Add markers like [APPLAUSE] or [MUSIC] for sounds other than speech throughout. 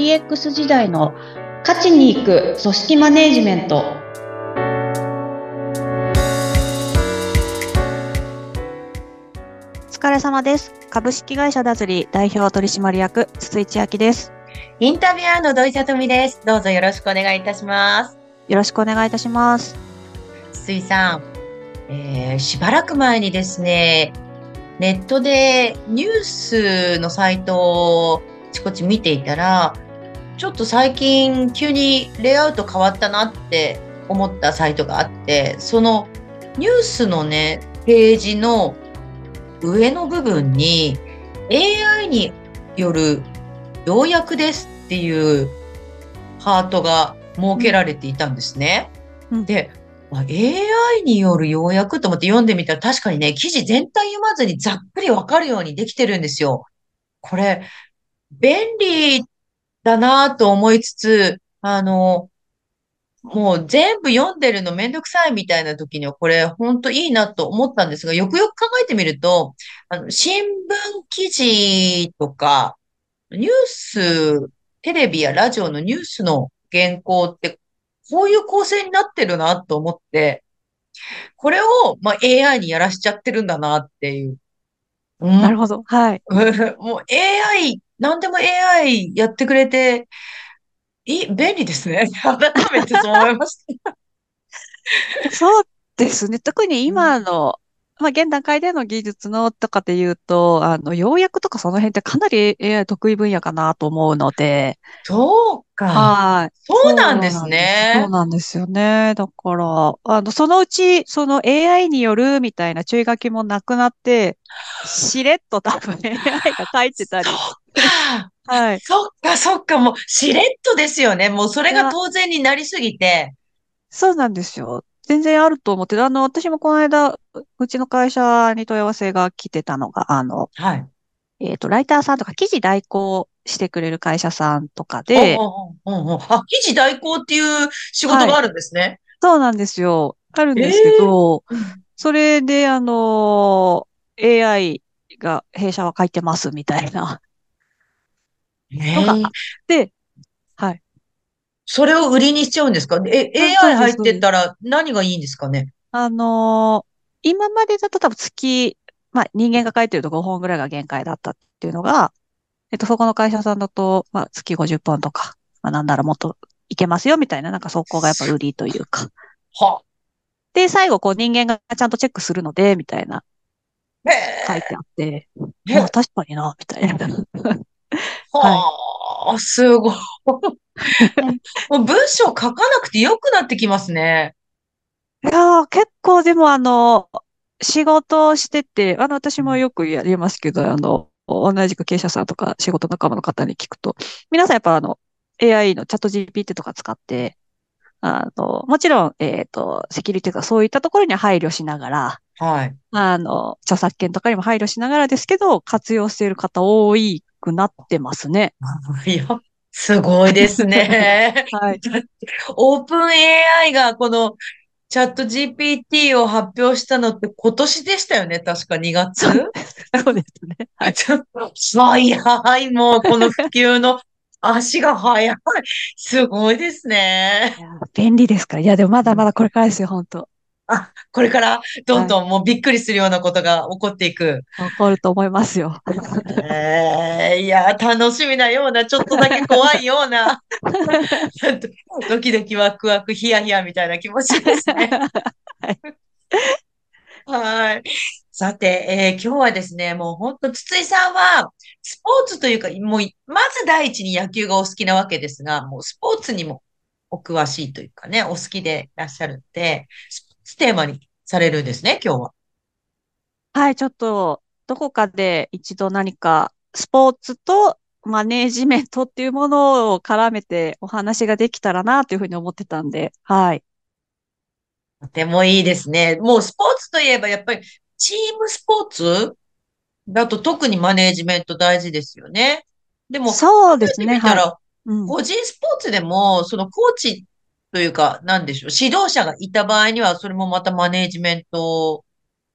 DX 時代の勝ちに行く組織マネジメント。お疲れ様です。株式会社ダズリー代表取締役筒井千明です。インタビュアーの土井さとみです。どうぞよろしくお願いいたします。よろしくお願いいたします。筒井さん、えーしばらく前にですね、ネットでニュースのサイトをちこち見ていたら、ちょっと最近急にレイアウト変わったなって思ったサイトがあって、そのニュースのね、ページの上の部分に AI による要約ですっていうハートが設けられていたんですね。うんで、あ AI による要約と思って読んでみたら確かにね、記事全体読まずにざっくりわかるようにできてるんですよ。これ、便利だなと思いつつ、あの、もう全部読んでるのめんどくさいみたいな時にはこれ本当いいなと思ったんですが、よくよく考えてみると、あの、新聞記事とか、ニュース、テレビやラジオのニュースの原稿って、こういう構成になってるなと思って、これを、まあ、AI にやらしちゃってるんだなっていう。うんなるほど。はい。[LAUGHS] もう AI、何でも AI やってくれて、い、便利ですね。[LAUGHS] 改めてそう思いました。[LAUGHS] そうですね。特に今の、まあ、現段階での技術のとかで言うと、あの、要約とかその辺ってかなり AI 得意分野かなと思うので、そうか。はい。そうなんですねそうなんですよね。だから、あの、そのうち、その AI によるみたいな注意書きもなくなって、しれっと多分 AI が書いてたり、そっか。はい。そっか、そっか。もう、しれっとですよね。もう、それが当然になりすぎて。そうなんですよ。全然あると思って、あの、私もこの間、ううちの会社に問い合わせが来てたのが、あの、はい。えっと、ライターさんとか記事代行してくれる会社さんとかで、おうおうおうあ、記事代行っていう仕事があるんですね。そうなんですよ。あるんですけど、それで、あの、AI が弊社は書いてますみたいな。えで、はい。それを売りにしちゃうんですか？え、あ AI 入ってたら何がいいんですかね？あの今までだと多分月、まあ人間が書いてると5本ぐらいが限界だったっていうのが、えっと、そこの会社さんだと、まあ月50本とか、まあなんならもっといけますよみたいな、なんかそこがやっぱ売りというか。は。で、最後こう人間がちゃんとチェックするので、みたいなへ書いてあって、え。まあ確かにな、みたいな。はあ、すごい。[LAUGHS] もう文章書かなくてよくなってきますね。いやー、結構でもあの、仕事をしてて、あの、私もよくやりますけど、あの、同じく経営者さんとか仕事仲間の方に聞くと、皆さんやっぱあの、AI のチャット GPT とか使って、あの、もちろん、えっと、セキュリティとかそういったところには配慮しながら、はい。あの、著作権とかにも配慮しながらですけど、活用している方多いくなってますね。[LAUGHS] いや、すごいですね。[LAUGHS] はい。オープン AI がこのチャット GPT を発表したのって今年でしたよね？確か2月？そうですね。はい。ちょっと、早い、もう、この普及の足が早い。すごいですね便利ですから。いや、でもまだまだこれからですよ、本当あ、これからどんどんもうびっくりするようなことが起こっていく。起こると思いますよ。えー、いや、楽しみなような、ちょっとだけ怖いような、ドキドキワクワクヒヤヒヤみたいな気持ちですね。はい。さて、えー今日はですね、もう本当、筒井さんは、スポーツというか、もう、まず第一に野球がお好きなわけですが、もうスポーツにもお詳しいというかね、お好きでいらっしゃるんで、ステーマにされるんですね、今日は。はい、ちょっと、どこかで一度何かスポーツとマネージメントっていうものを絡めてお話ができたらなというふうに思ってたんで、はい。とてもいいですね。もうスポーツといえばやっぱりチームスポーツだと特にマネージメント大事ですよね。でも、そうですね、はい。考えてみたら、うん。個人スポーツでも、そのコーチというか、なんでしょう、指導者がいた場合には、それもまたマネージメント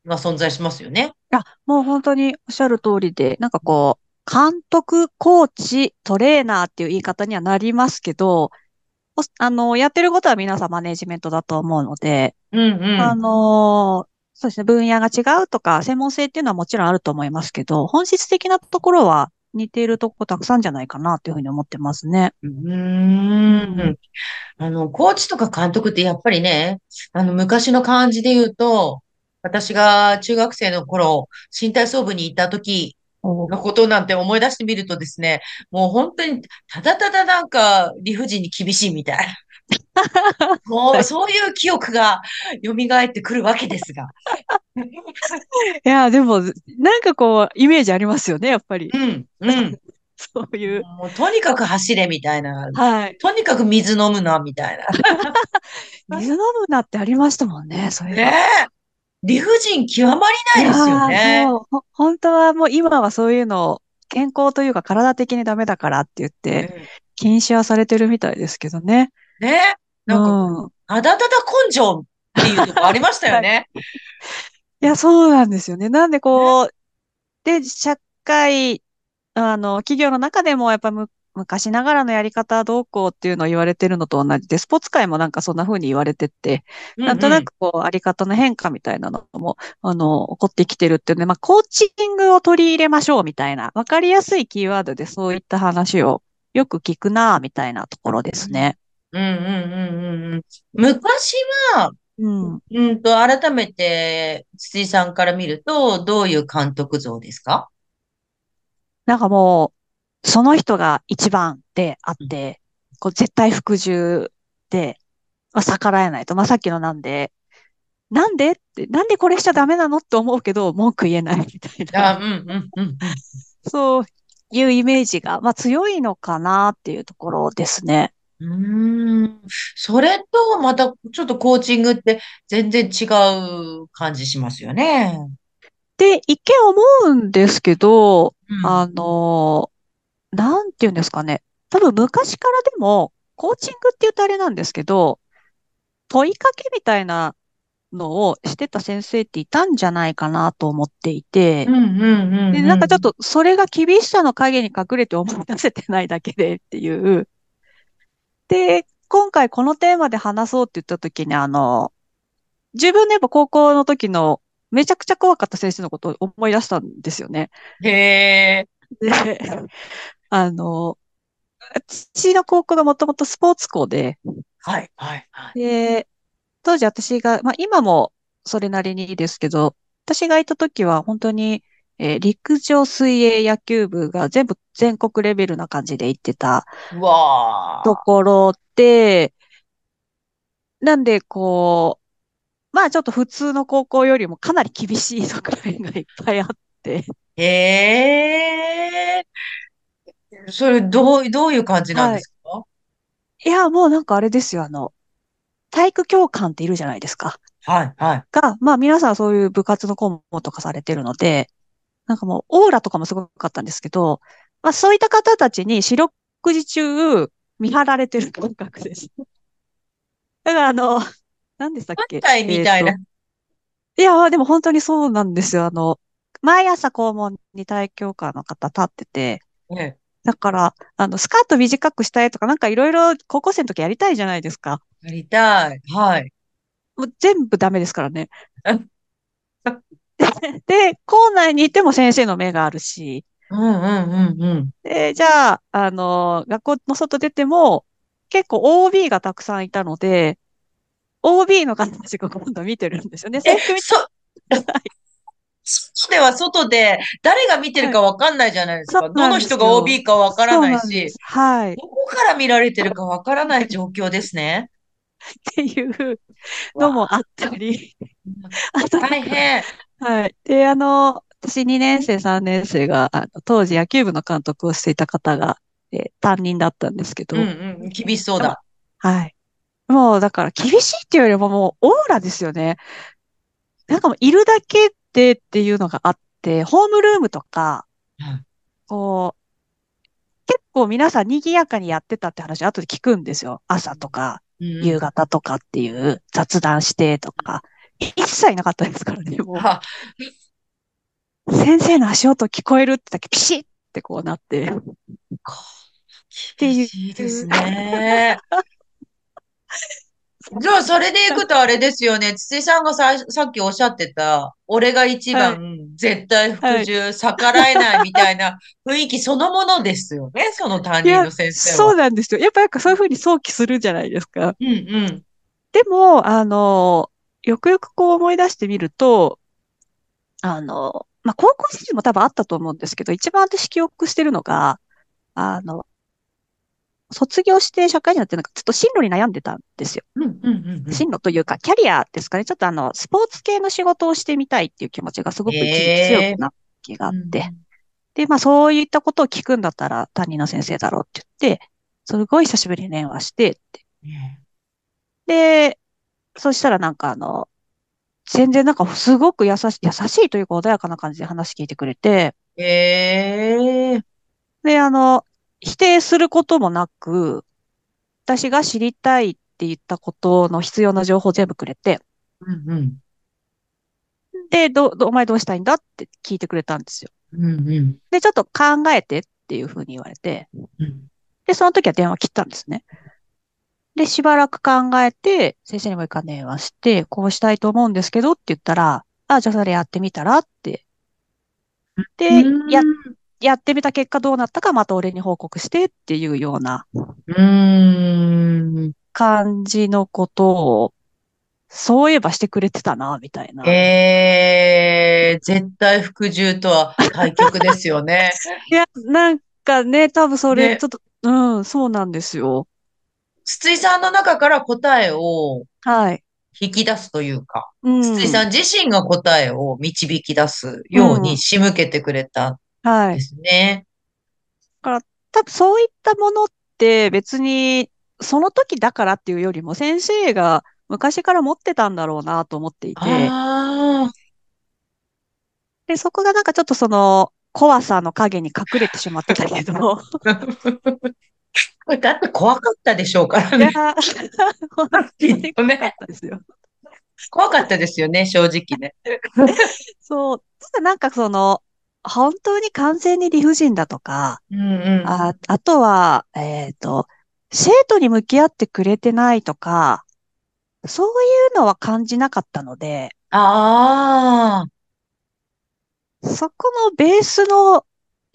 が存在しますよね。あ、もう本当におっしゃる通りで、なんかこう、監督、コーチ、トレーナーっていう言い方にはなりますけど、おあの、やってることは皆さんマネジメントだと思うので、うんうん。あの、そうですね、分野が違うとか、専門性っていうのはもちろんあると思いますけど、本質的なところは似ているとこたくさんじゃないかなというふうに思ってますね。うーん。あの、コーチとか監督ってやっぱりね、あの、昔の感じで言うと、私が中学生の頃、新体操部にいた時おのことなんて思い出してみるとですね、もう本当にただただなんか理不尽に厳しいみたいな。[LAUGHS] もうそういう記憶が蘇ってくるわけですが。いや、でも、なんかこう、イメージありますよね、やっぱり。うん、うん。そういう。もうとにかく走れみたいな。はい。とにかく水飲むなみたいな。[LAUGHS] 水飲むなってありましたもんね、それねえ。理不尽極まりないですよね。本当はもう今はそういうのを健康というか体的にダメだからって言って禁止はされてるみたいですけどね。ねえ。なんか、うん。あだただ根性っていうとこありましたよね。[LAUGHS] いや、そうなんですよね。なんでこう、で、社会、あの、企業の中でもやっぱむ昔ながらのやり方はどうこうっていうのを言われてるのと同じで、スポーツ界もなんかそんな風に言われてて、なんとなくこう、あり方の変化みたいなのも、あの、起こってきてるっていうね、まあ、コーチングを取り入れましょうみたいな、わかりやすいキーワードでそういった話をよく聞くな、みたいなところですね。うんうんうんうんうん。昔は、うん。うんと、改めて、筒井さんから見ると、どういう監督像ですか？なんかもう、その人が一番であって、こう絶対服従で、まあ、逆らえないと。まあ、さっきのなんで、なんでって、なんでこれしちゃダメなのって思うけど、文句言えないみたいあ、な。うんうんうんそういうイメージが、まあ、強いのかなっていうところですね。うん。うーん。それと、また、ちょっとコーチングって全然違う感じしますよね。で、一見思うんですけど、うんあの、なんていうんですかね。多分昔からでも、コーチングって言うとあれなんですけど、問いかけみたいなのをしてた先生っていたんじゃないかなと思っていてう、んうんうんうん。で、なんかちょっとそれが厳しさの影に隠れて思い出せてないだけでっていう。で、今回このテーマで話そうって言った時に、あの、自分でやっぱ高校の時のめちゃくちゃ怖かった先生のことを思い出したんですよね。へえ。で、あの、父の高校がもともとスポーツ校で、はいはいはい。で、当時私が、まあ今もそれなりにいいですけど、私がいた時は本当に、えー陸上水泳野球部が全部全国レベルな感じで行ってたところで、なんでこう、まあちょっと普通の高校よりもかなり厳しい側面がいっぱいあって、ー。へえ。それ、どう、どういう感じなんですか？いや、もうなんかあれですよ、あの、体育教官っているじゃないですか。はいはい。が、まあ皆さんそういう部活の顧問とかされてるので、なんかもうオーラとかもすごかったんですけど、まあそういった方たちに四六時中見張られてる感覚です。[LAUGHS] だからあの、何でしたっけ？みたいみたいなえーといや、でも本当にそうなんですよ。あの、毎朝校門に体育教官の方立ってて、ねだから、あの、スカート短くしたいとか、なんかいろいろ高校生の時やりたいじゃないですか。やりたい。はい。もう全部ダメですからねうん。[LAUGHS] [LAUGHS] で、校内にいても先生の目があるし、うんうんうんうん。で、じゃあ、あの、学校の外出ても、結構 OB がたくさんいたので、OB の方たちが今度見てるんですよね。制えそ、外では外で、誰が見てるかわかんないじゃないですか。そうなんですよどの人が OB かわからないしはい。っどこから見られてるかわからない状況ですね。ていうのもあったり、大変。はい。で、あの、私2年生、3年生が、あの、当時野球部の監督をしていた方が、えー担任だったんですけど、うんうん。厳しそうだ。はい。もう、だから、厳しいっていうよりももう、オーラですよね。なんかもう、いるだけでっていうのがあって、ホームルームとか、うんこう、結構皆さん賑やかにやってたって話、後で聞くんですよ。朝とか、うん夕方とかっていう雑談してとか。一切なかったですからね、もう。あ先生の足音聞こえるってだけピシッってこうなって。厳しいですね。[LAUGHS] じゃあ、それでいくとあれですよね。筒井さんがさ、さっきおっしゃってた、俺が一番、絶対服従、逆らえないみたいな [LAUGHS] 雰囲気そのものですよね。その担任の先生は。そうなんですよ。やっぱなんかそういうふうに想起するじゃないですか。うんうん。でも、あの、よくよくこう思い出してみると、あの、まあ、高校時代も多分あったと思うんですけど、一番私記憶してるのが、あの、卒業して社会人になってなんかちょっと進路に悩んでたんですよ。うんうんうんうん。進路というか、キャリアですかね。ちょっとあの、スポーツ系の仕事をしてみたいっていう気持ちがすごく一時強くなった気があって。で、まあそういったことを聞くんだったら担任の先生だろうって言って、すごい久しぶりに電話してって。ねで、そしたらなんかあの、全然なんかすごく優しい、優しいというか穏やかな感じで話聞いてくれて、ええで、あの、否定することもなく、私が知りたいって言ったことの必要な情報を全部くれて、うんうん。で、ど、ど、お前どうしたいんだって聞いてくれたんですよ。うんうん。で、ちょっと考えてっていうふうに言われて、うんで、その時は電話切ったんですね。で、しばらく考えて、先生にもう一回電話して、こうしたいと思うんですけどって言ったら、あ、じゃあそれやってみたらって。で、や、やってみた結果どうなったかまた俺に報告してっていうようなうーん。感じのことを、そういえばしてくれてたな、みたいな。ええ絶対服従とは対極ですよね。[LAUGHS] いや、なんかね、多分それ、ねちょっと、うん、そうなんですよ。筒井さんの中から答えをはい。引き出すというか、うん。筒井さん自身が答えを導き出すよううんに仕向けてくれたんではい。すね。多分そういったものって別に、その時だからっていうよりも先生が昔から持ってたんだろうなと思っていて、で、そこがなんかちょっとその怖さの影に隠れてしまってたけど、[LAUGHS] だって怖かったでしょうからね。怖かったですよ。[LAUGHS] 怖かったですよね、正直ね。[LAUGHS] そう。ただなんかその、本当に完全に理不尽だとか、うんうん。あ、あとは、えっと、生徒に向き合ってくれてないとか、そういうのは感じなかったので、ああ、そこのベースの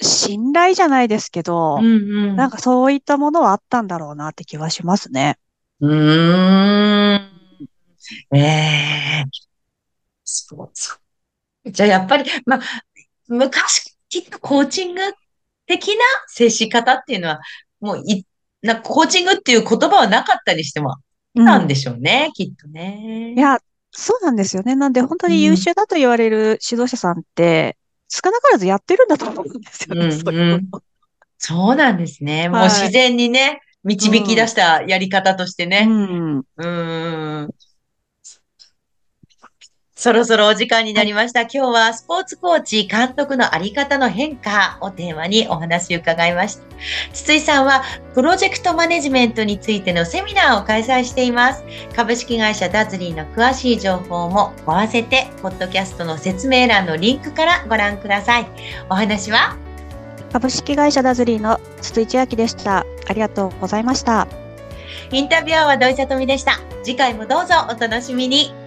信頼じゃないですけど、うんうん。なんかそういったものはあったんだろうなって気はしますね。うーん。ええそうそう。じゃあ、やっぱり、まあ、昔、きっとコーチング的な接し方っていうのは、もうい、な、コーチングっていう言葉はなかったにしても、うんなんでしょうね、きっとね。いや、そうなんですよね。なんで本当に優秀だと言われる指導者さんって、少なからずやってるんだと思うんですよね。うんそういうことそうなんですね。もうはい自然にね、導き出したやり方としてね。うん。うーん。そろそろお時間になりました。今日はスポーツコーチ監督のあり方の変化をテーマにお話を伺いました。筒井さんはプロジェクトマネジメントについてのセミナーを開催しています。株式会社ダズリーの詳しい情報も合わせて、ポッドキャストの説明欄のリンクからご覧ください。お話は？株式会社ダズリーの筒井千明でした。ありがとうございました。インタビュアーは土井さとみでした。次回もどうぞお楽しみに。